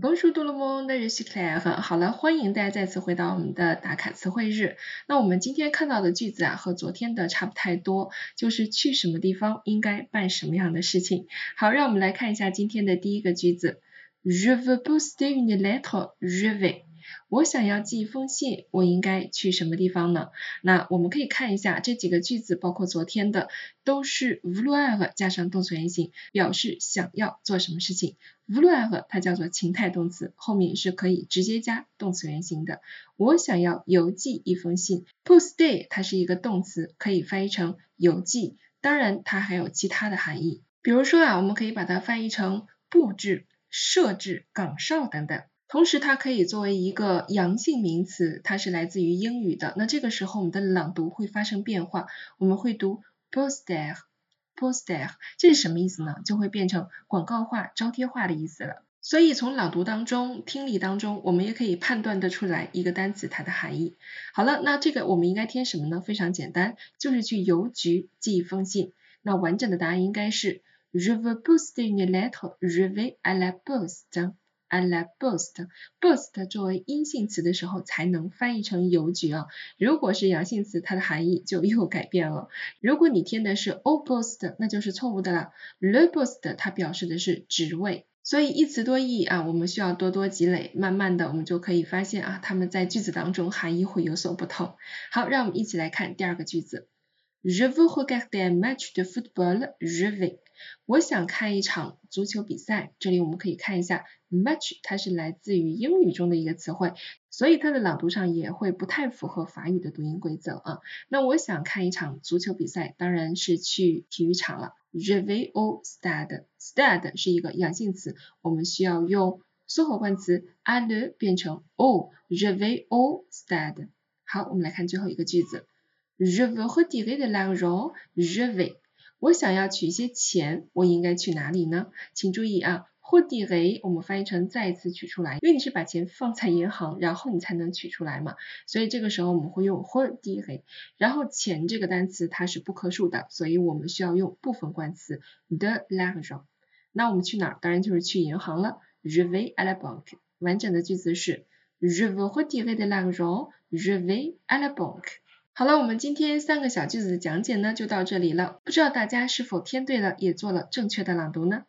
Bonjour tout le monde, je suis Claire。好了，欢迎大家再次回到我们的打卡词汇日。那我们今天看到的句子啊，和昨天的差不太多，就是去什么地方应该办什么样的事情。好，让我们来看一下今天的第一个句子：Je veux poster une lettre, je vais。我想要寄一封信，我应该去什么地方呢？那我们可以看一下这几个句子，包括昨天的，都是 vouloir 加上动词原形，表示想要做什么事情。vouloir 它叫做情态动词，后面是可以直接加动词原形的。我想要邮寄一封信 p o s t a y 它是一个动词，可以翻译成邮寄，当然它还有其他的含义，比如说啊，我们可以把它翻译成布置、设置、岗哨等等。同时，它可以作为一个阳性名词，它是来自于英语的。那这个时候，我们的朗读会发生变化，我们会读 poster，poster，这是什么意思呢？就会变成广告化、招贴化的意思了。所以从朗读当中、听力当中，我们也可以判断得出来一个单词它的含义。好了，那这个我们应该填什么呢？非常简单，就是去邮局寄一封信。那完整的答案应该是 Je veux poster une lettre. Je vais à la poste. I la poste，poste 作为阴性词的时候才能翻译成邮局啊。如果是阳性词，它的含义就又改变了。如果你填的是 au poste，那就是错误的了。le poste 它表示的是职位，所以一词多义啊，我们需要多多积累，慢慢的我们就可以发现啊，它们在句子当中含义会有所不同。好，让我们一起来看第二个句子。Je veux regarder un match de football. Je vais. 我想看一场足球比赛。这里我们可以看一下，match 它是来自于英语中的一个词汇，所以它的朗读上也会不太符合法语的读音规则啊。那我想看一场足球比赛，当然是去体育场了。Je vais au stade. Stade 是一个阳性词，我们需要用缩合冠词 aller 变成 au。Je vais au stade. 好，我们来看最后一个句子。Je veux retirer de l'argent. Je vais. 我想要取一些钱，我应该去哪里呢？请注意啊，retirer 我们翻译成再次取出来，因为你是把钱放在银行，然后你才能取出来嘛。所以这个时候我们会用 retirer。然后钱这个单词它是不可数的，所以我们需要用部分冠词 de l'argent。那我们去哪儿？当然就是去银行了。Je vais à la banque。完整的句子是 Je veux retirer de l'argent. Je vais à la banque。好了，我们今天三个小句子的讲解呢就到这里了。不知道大家是否听对了，也做了正确的朗读呢？